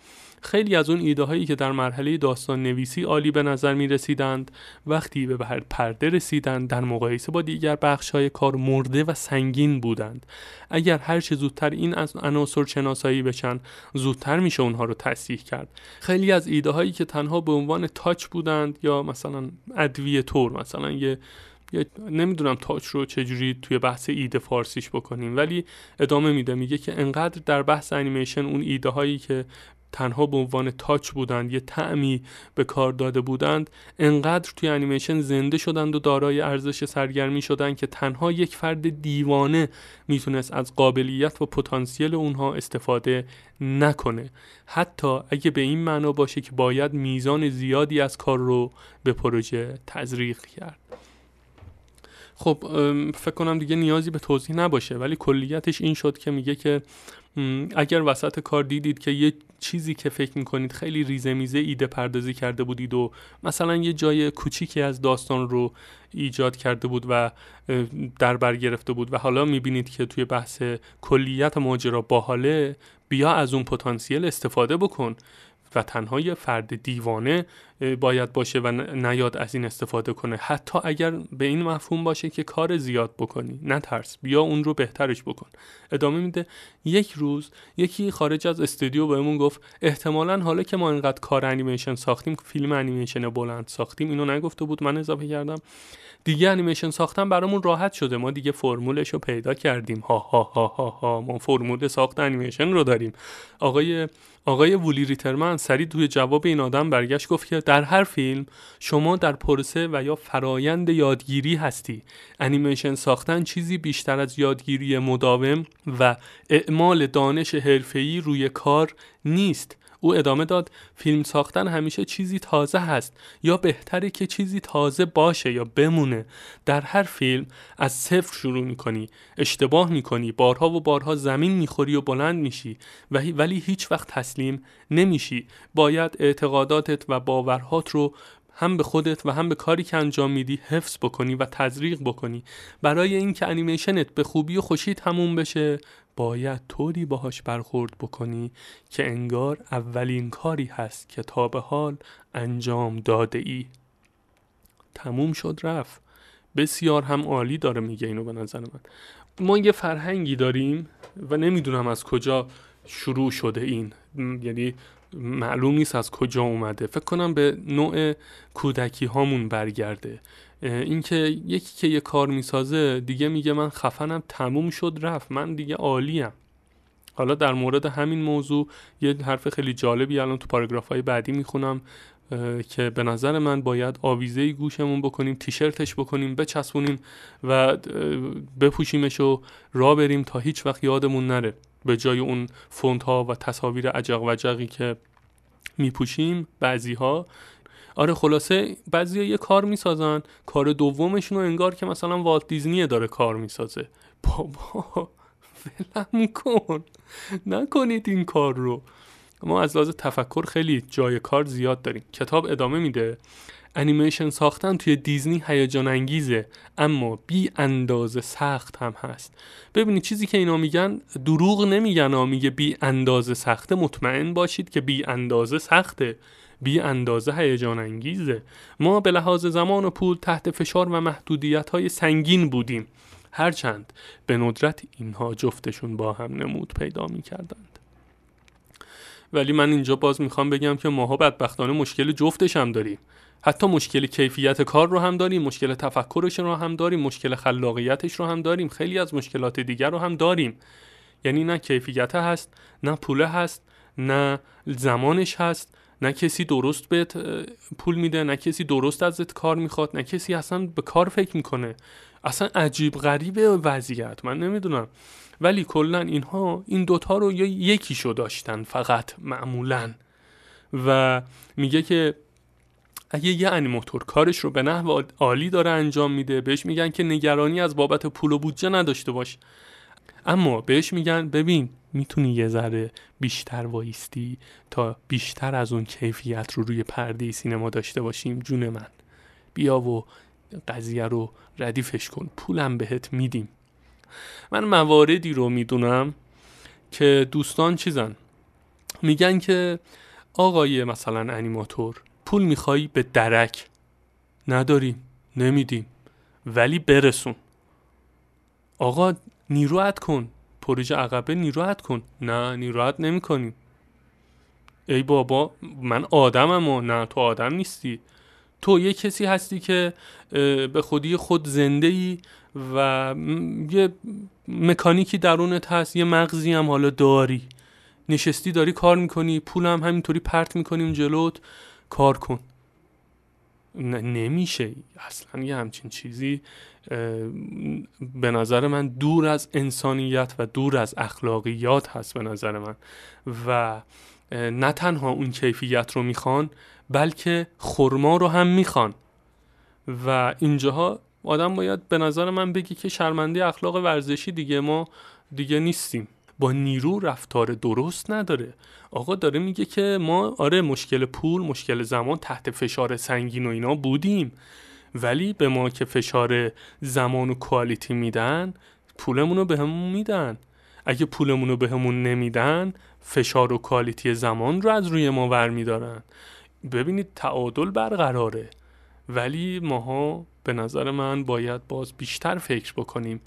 خیلی از اون ایده هایی که در مرحله داستان نویسی عالی به نظر می رسیدند وقتی به پرده رسیدند در مقایسه با دیگر بخش های کار مرده و سنگین بودند. اگر هر چه زودتر این از عناصر شناسایی بشن زودتر میشه اونها رو تصحیح کرد. خیلی از ایده هایی که تنها به عنوان تاچ بودند یا مثلا ادویه طور مثلا یه نمی‌دونم تاچ رو چجوری توی بحث ایده فارسیش بکنیم ولی ادامه میده میگه که انقدر در بحث انیمیشن اون ایده هایی که تنها به عنوان تاچ بودند یه تعمی به کار داده بودند انقدر توی انیمیشن زنده شدند و دارای ارزش سرگرمی شدند که تنها یک فرد دیوانه می‌تونست از قابلیت و پتانسیل اونها استفاده نکنه. حتی اگه به این معنا باشه که باید میزان زیادی از کار رو به پروژه تزریق کرد. خب فکر کنم دیگه نیازی به توضیح نباشه ولی کلیتش این شد که میگه که اگر وسط کار دیدید که یه چیزی که فکر می‌کنید خیلی ریزه میزه ایده پردازی کرده بودید و مثلا یه جای کوچیکی از داستان رو ایجاد کرده بود و در بر گرفته بود و حالا می‌بینید که توی بحث کلیت ماجرا باحاله بیا از اون پتانسیل استفاده بکن و تنها یه فرد دیوانه باید باشه و نیاد از این استفاده کنه. حتی اگر به این مفهوم باشه که کار زیاد بکنی نه ترس بیا اون رو بهترش بکن. ادامه میده یک روز یکی خارج از استودیو بهمون گفت احتمالا حالا که ما اینقدر کار انیمیشن ساختیم فیلم انیمیشن بلند ساختیم اینو نگفته بود من اضافه کردم. دیگه انیمیشن ساختن برامون راحت شده ما دیگه فرمولش رو پیدا کردیم. ها ها ها ها ها ما فرمول ساخت انیمیشن رو داریم. آقای آقای وولی ریترمن سریع توی جواب این آدم برگشت گفت که در هر فیلم شما در پرسه و یا فرایند یادگیری هستی. انیمیشن ساختن چیزی بیشتر از یادگیری مداوم و اعمال دانش حرفه‌ای روی کار نیست. او ادامه داد فیلم ساختن همیشه چیزی تازه هست یا بهتره که چیزی تازه باشه یا بمونه. در هر فیلم از صفر شروع می‌کنی اشتباه می‌کنی بارها و بارها زمین می‌خوری و بلند میشی ولی هیچ وقت تسلیم نمیشی. باید اعتقاداتت و باورهات رو هم به خودت و هم به کاری که انجام میدی حفظ بکنی و تزریق بکنی. برای اینکه انیمیشنت به خوبی و خوشی تموم بشه باید طوری باهاش برخورد بکنی که انگار اولین کاری هست که تا به حال انجام داده ای تموم شد رفت. بسیار هم عالی داره میگه اینو به نظر من. ما یه فرهنگی داریم و نمی‌دونم از کجا شروع شده این. یعنی معلوم نیست از کجا اومده. فکر کنم به نوع کودکی هامون برگرده اینکه یکی که یه کار می‌سازه دیگه میگه من خفنم تموم شد رفت. من دیگه عالیم. حالا در مورد همین موضوع یه حرف خیلی جالبی الان تو پاراگراف های بعدی می‌خونم. که به نظر من باید آویزه گوشمون بکنیم تیشرتش بکنیم بچسبونیم و بپوشیمش و را بریم تا هیچ وقت یادمون نره به جای اون فونت ها و تصاویر عجق و جقی که میپوشیم بعضی ها آره خلاصه بعضی یه کار می‌سازن کار دومشون رو انگار که مثلا والت دیزنی داره کار می‌سازه. بابا ولم کن. نکنید این کار رو. ما از لحاظ تفکر خیلی جای کار زیاد داریم. کتاب ادامه میده. انیمیشن ساختن توی دیزنی هیجان انگیزه اما بی اندازه سخت هم هست. ببینید چیزی که اینا میگن دروغ نمیگن میگه بی اندازه سخته. مطمئن باشید که بی اندازه سخته. بی اندازه هیجان انگیزه. ما به لحاظ زمان و پول تحت فشار و محدودیت های سنگین بودیم. هرچند به ندرت اینها جفتشون با هم نمود پیدا می کردند ولی من اینجا باز می‌خوام بگم که ماها بدبختانه مشکل جفتش هم داریم. حتی مشکل کیفیت کار رو هم داریم مشکل تفکرش رو هم داریم مشکل خلاقیتش رو هم داریم خیلی از مشکلات دیگر رو هم داریم. یعنی نه کیفیت هست نه پوله هست نه زمانش هست نه کسی درست بهت پول میده نه کسی درست ازت کار می‌خواد نه کسی اصلا به کار فکر می‌کنه. اصلا عجیب غریبه وضعیت. من نمی‌دونم. ولی کلا اینها این دوتا رو یا یکیشو داشتن فقط معمولا. و میگه که اگه یه انیماتور کارش رو به نحو عالی داره انجام میده بهش میگن که نگرانی از بابت پول و بودجه نداشته باش. اما بهش میگن ببین می‌تونی یه ذره بیشتر وایستی تا بیشتر از اون کیفیت رو روی پرده سینما داشته باشیم جون من. بیا و قضیه رو ردیفش کن. پولم بهت میدیم. من مواردی رو می‌دونم که دوستان چیزن؟ میگن که آقای مثلا انیماتور پول می‌خوای به درک. نداریم نمیدیم ولی برسون. آقا نیروت کن. پروژه عقبه نیروت کن. نه نیروت نمی کنیم ای بابا من آدمم و نه تو آدم نیستی. تو یه کسی هستی که به خودی خود زنده ای و یه مکانیکی درونت هست یه مغزی هم حالا داری. نشستی داری کار می‌کنی پولم همینطوری پرت می‌کنیم جلوت کار کن. نمیشه. اصلا یه همچین چیزی به نظر من دور از انسانیت و دور از اخلاقیات هست به نظر من. و نه تنها اون کیفیت رو می‌خوان بلکه خرما رو هم می‌خوان. و اینجاها آدم باید به نظر من بگی که شرمنده اخلاق ورزشی دیگه ما دیگه نیستیم. با نیرو رفتار درست نداره. آقا داره میگه که ما آره مشکل پول مشکل زمان تحت فشار سنگین و اینا بودیم. ولی به ما که فشار زمان و کوالیتی میدن پولمون رو بهمون میدن. اگه پولمون رو بهمون نمیدن فشار و کوالیتی زمان رو از روی ما ور میدارن. ببینید تعادل برقراره. ولی ماها به نظر من باید باز بیشتر فکر بکنیم.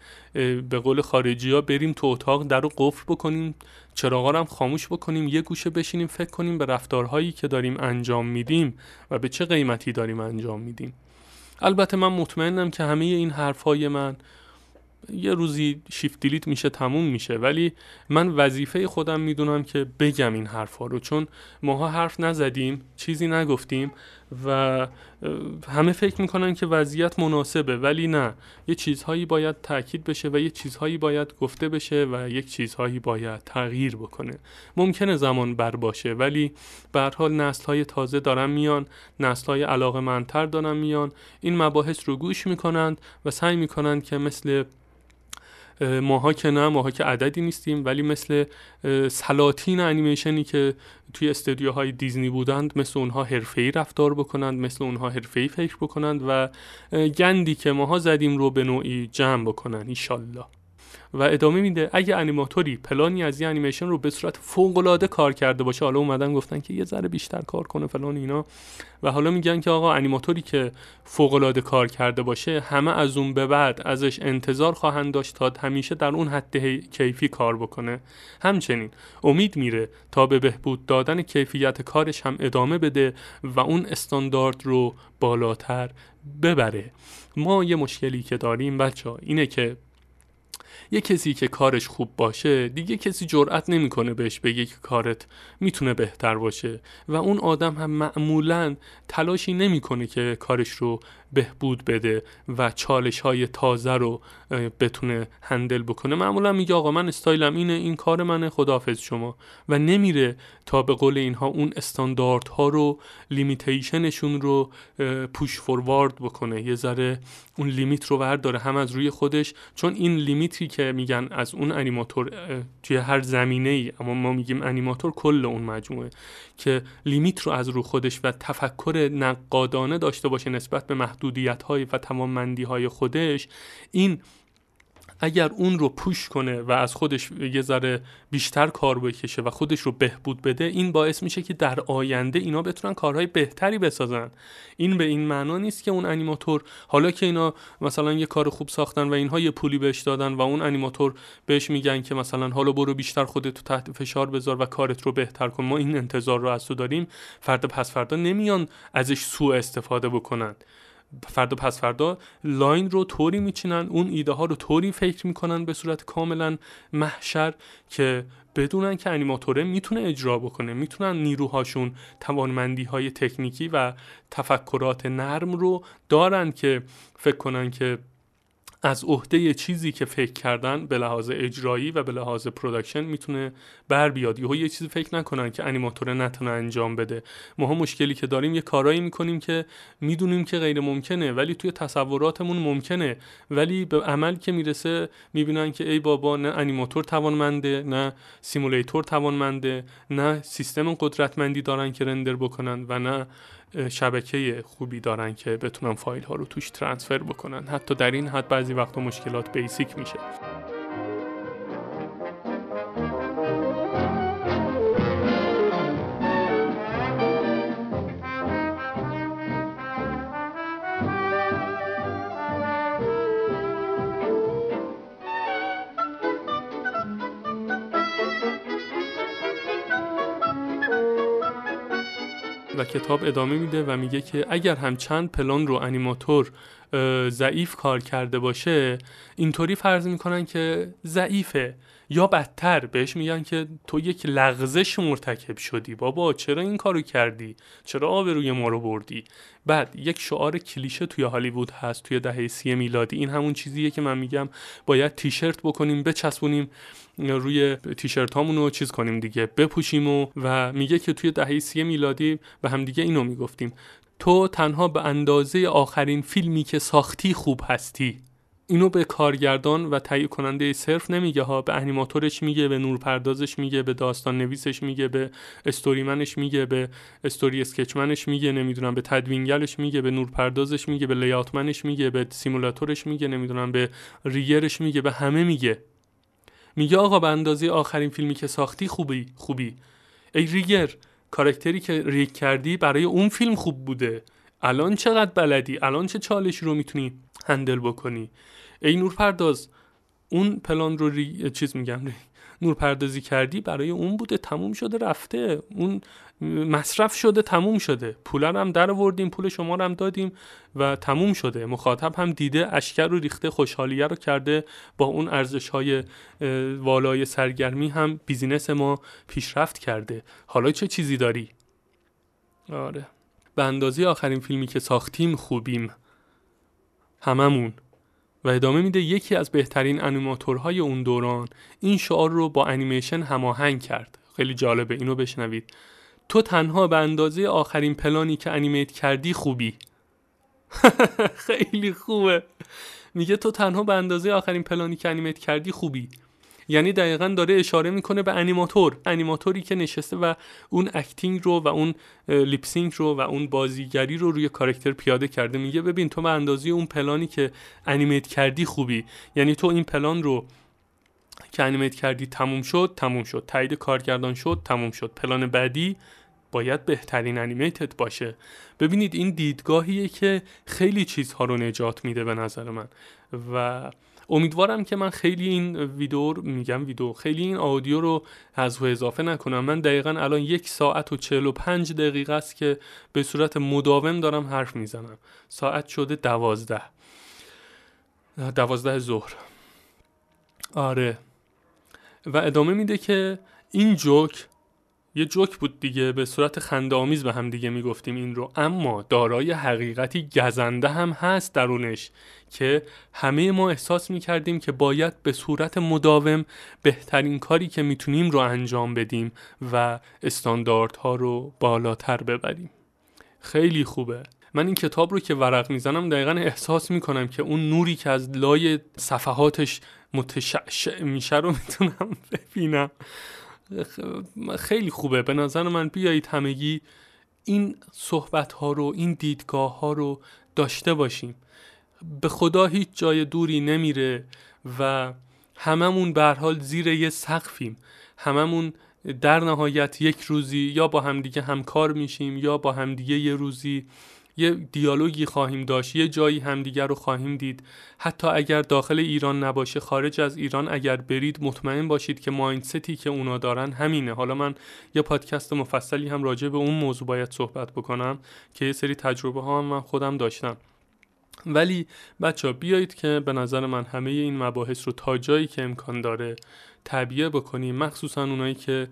به قول خارجی ها بریم تو اتاق در رو قفل بکنیم چراغا هم خاموش بکنیم یه گوشه بشینیم فکر کنیم به رفتارهایی که داریم انجام میدیم و به چه قیمتی داریم انجام میدیم. البته من مطمئنم که همه این حرفهای من یه روزی شیفت دیلیت میشه تموم میشه. ولی من وظیفه خودم می‌دونم که بگم این حرفها رو. چون ماها حرف نزدیم چیزی نگفتیم. و همه فکر می‌کنن که وضعیت مناسبه ولی نه. یه چیزهایی باید تاکید بشه و یه چیزهایی باید گفته بشه و یک چیزهایی باید تغییر بکنه. ممکنه زمان بر باشه ولی به حال نسل های تازه دارن میان نسل های علاقه منتر دارن میان. این مباحث رو گوش می‌کنند و سعی می‌کنند که مثل ماها که نه ماها که عددی نیستیم ولی مثل سلاطین انیمیشنی که توی استودیوهای دیزنی بودند مثل اونها حرفه‌ای رفتار بکنند مثل اونها حرفه‌ای فکر بکنند و گندی که ماها زدیم رو به نوعی جمع بکنن ایشالله. و ادامه میده. اگه انیماتوری پلانی از یه انیمیشن رو به صورت فوق العاده کار کرده باشه حالا اومدن گفتن که یه ذره بیشتر کار کنه فلان اینا. و حالا میگن که آقا انیماتوری که فوق العاده کار کرده باشه همه از اون به بعد ازش انتظار خواهند داشت تا همیشه در اون حد کیفی کار بکنه. همچنین امید میره تا به بهبود دادن کیفیت کارش هم ادامه بده و اون استاندارد رو بالاتر ببره. ما یه مشکلی که داریم بچه ها اینه که یه کسی که کارش خوب باشه دیگه کسی جرأت نمی‌کنه بهش بگه که کارت می‌تونه بهتر باشه. و اون آدم هم معمولا تلاشی نمی‌کنه که کارش رو بهبود بده و چالش های تازه رو بتونه هندل بکنه. معمولا میگه آقا من استایلم اینه این کار منه خداحافظ شما. و نمیره تا به قول اینها اون استانداردها رو لیمیتیشنشون رو پوش فوروارد بکنه. یه ذره اون لیمیت رو ورداره هم از روی خودش. چون این لیمیتی که میگن از اون انیماتور توی هر زمینه ای اما ما میگیم انیماتور کل اون مجموعه که لیمیت رو از رو خودش و تفکر نقادانه داشته باشه نسبت به محدودیت های و توانمندی های خودش این اگر اون رو پوش کنه و از خودش یه ذره بیشتر کار بکشه و خودش رو بهبود بده این باعث میشه که در آینده اینا بتونن کارهای بهتری بسازن. این به این معنا نیست که اون انیماتور حالا که اینا مثلا یه کار خوب ساختن و اینها یه پولی بهش دادن و اون انیماتور بهش میگن که مثلا حالا برو بیشتر خودت تحت فشار بذار و کارت رو بهتر کن ما این انتظار رو از تو داریم فردا پس فردا نمیان ازش سوء استفاده بکنن. فردا پس فردا لاین رو طوری میچینن اون ایده ها رو طوری فکر می‌کنن به صورت کاملا محشر که بدونن که انیماتوره می‌تونه اجرا بکنه می‌تونن نیروهاشون توانمندی های تکنیکی و تفکرات نرم رو دارن که فکر کنن که از عهده چیزی که فکر کردن به لحاظ اجرایی و به لحاظ production می‌تونه بر بیاد. یه چیزی فکر نکنن که انیماتور نتونه انجام بده. ما مشکلی که داریم یه کارایی می‌کنیم که می‌دونیم که غیر ممکنه ولی توی تصوراتمون ممکنه. ولی به عمل که می‌رسه می‌بینن که ای بابا نه انیماتور توانمنده نه simulator توانمنده نه سیستم قدرتمندی دارن که render بکنن و نه شبکه خوبی دارن که بتونن فایل ها رو توش ترانسفر بکنن. حتی در این حد بعضی وقتا مشکلات بیسیک میشه. و کتاب ادامه میده و میگه که اگر هم چند پلان رو انیماتور ضعیف کار کرده باشه اینطوری فرض می‌کنن که ضعیفه. یا بدتر بهش میگن که تو یک لغزش مرتکب شدی. بابا چرا این کارو کردی؟ چرا آبروی ما رو بردی؟ بعد یک شعار کلیشه توی هالیوود هست توی دهه سی میلادی. این همون چیزیه که من میگم. باید تیشرت بکنیم بچسبونیم روی تیشرت هامون چیز کنیم دیگه بپوشیم و, و میگه که توی دهه سی میلادی به هم دیگه اینو می‌گفتیم. تو تنها به اندازه آخرین فیلمی که ساختی خوب هستی. اینو به کارگردان و تهیه کننده صرف نمیگه ها به انیماتورش میگه به نورپردازش میگه به داستان نویسش میگه به استوریمنش میگه به استوری اسکچمنش میگه نمی‌دونم به تدوینگلش میگه به نورپردازش میگه به لیاتمنش میگه به سیمولاتورش میگه نمی‌دونم به ریگرش میگه به همه میگه. میگه آقا به اندازه آخرین فیلمی که ساختی خوبی خوبی. ای ریگر کارکتری که ریک کردی برای اون فیلم خوب بوده. الان چقدر بلدی؟ الان چه چالشی رو می‌تونی هندل بکنی؟ ای نور پرداز اون پلان رو ری... چیز میگم نور پردازی کردی برای اون بوده تموم شده رفته. اون مصرف شده تموم شده. پول هم در وردیم پول شما رو هم دادیم و تموم شده. مخاطب هم دیده اشکر رو ریخته خوشحالیه رو کرده. با اون ارزش های والای سرگرمی هم business ما پیشرفت کرده. حالا چه چیزی داری؟ آره. به اندازه آخرین فیلمی که ساختیم خوبیم. هممون. و ادامه میده یکی از بهترین انیماتورهای اون دوران. این شعار رو با انیمیشن هماهنگ کرد. خیلی جالبه. اینو بشنوید. تو تنها به اندازه آخرین پلانی که animate کردی خوبی. خیلی خوبه. میگه تو تنها به اندازه آخرین پلانی که animate کردی خوبی. یعنی دقیقا داره اشاره می‌کنه به انیماتور. انیماتوری که نشسته و اون acting رو و اون lip sync رو و اون بازیگری رو روی character پیاده کرده. میگه ببین تو به اندازه اون پلانی که animate کردی خوبی. یعنی تو این پلان رو که animate کردی تموم شد تموم شد. تایید کارگردان شد تموم شد. پلان بعدی باید بهترین animate ت باشه. ببینید این دیدگاهیه که خیلی چیزها رو نجات میده به نظر من. و امیدوارم که من خیلی این ویدیو میگم ویدیو خیلی این آدیو رو از اضافه نکنم. من دقیقا الان یک ساعت و چهل و پنج دقیقه است که به صورت مداوم دارم حرف می‌زنم. ساعت شده دوازده. دوازده ظهر. آره. و ادامه میده که این جوک یه جوک بود دیگه به صورت خنده آمیز به هم دیگه می‌گفتیم این رو. اما دارای حقیقتی گزنده هم هست درونش که همه ما احساس می‌کردیم که باید به صورت مداوم بهترین کاری که می‌تونیم رو انجام بدیم و استانداردها رو بالاتر ببریم. خیلی خوبه. من این کتاب رو که ورق می‌زنم دقیقا احساس می‌کنم که اون نوری که از لای صفحاتش متشعشع میشه رو می‌تونم ببینم. خیلی خوبه. به نظر من بیایید همگی این صحبت ها رو این دیدگاه ها رو داشته باشیم. به خدا هیچ جای دوری نمیره و هممون به حال زیر یه سقفیم. هممون در نهایت یک روزی یا با همدیگه همکار میشیم یا با همدیگه یه روزی یه دیالوگی خواهیم داشت یه جایی همدیگر رو خواهیم دید. حتی اگر داخل ایران نباشه خارج از ایران اگر برید مطمئن باشید که مایندستی که اونا دارن همینه. حالا من یه پادکست مفصلی هم راجع به اون موضوع باید صحبت بکنم که یه سری تجربه ها هم من خودم داشتم. ولی بچه بیایید که به نظر من همه این مباحث رو تا جایی که امکان داره تبیه بکنیم مخصوصا اونایی که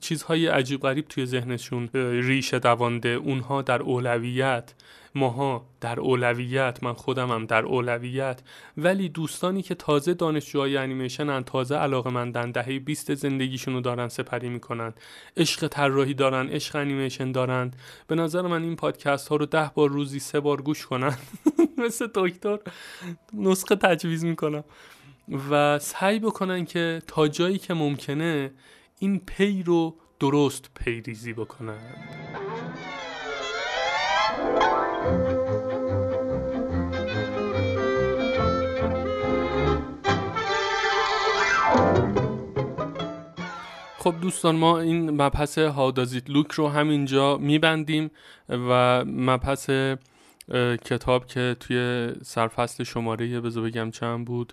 چیزهای عجیب غریب توی ذهنشون ریشه دوانده اونها در اولویت. ماها در اولویت من خودم هم در اولویت. ولی دوستانی که تازه دانشجوهای انیمیشن تازه علاقه مندن دهه 20 زندگیشون رو دارن سپری می‌کنن. عشق طراحی دارن عشق انیمیشن دارن. به نظر من این پادکست ها رو ده بار روزی سه بار گوش کنن. مثل دکتر نسخه تجویز می‌کنم. و سعی بکنن که تا جایی که ممکنه این پی رو درست پیریزی بکنند خب دوستان ما این مبحث هادازیت لوک رو همینجا میبندیم و مبحث کتاب که توی سرفصل شماره بذار بگم چند بود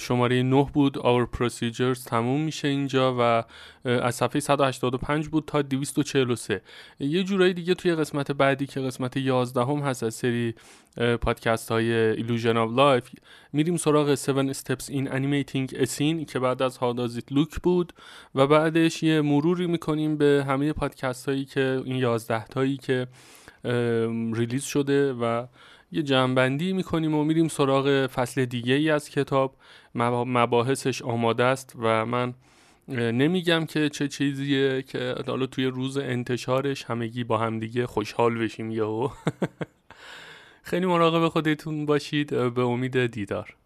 شماره 9 بود Our Procedures تموم میشه اینجا و از صفحه 185 بود تا 243 یه جورایی دیگه توی قسمت بعدی که قسمت 11 هم هست از سری پادکست های Illusion of Life میریم سراغ 7 Steps in Animating a Scene که بعد از How Does It Look بود و بعدش یه مروری می‌کنیم به همه پادکست هایی که این 11 تایی که ریلیز شده و یه جمعبندی می‌کنیم و میریم سراغ فصل دیگه ای از کتاب. مباحثش آماده است و من نمیگم که چه چیزیه که حالا توی روز انتشارش همگی با همدیگه خوشحال بشیم یا خیلی مراقب خودتون باشید. به امید دیدار.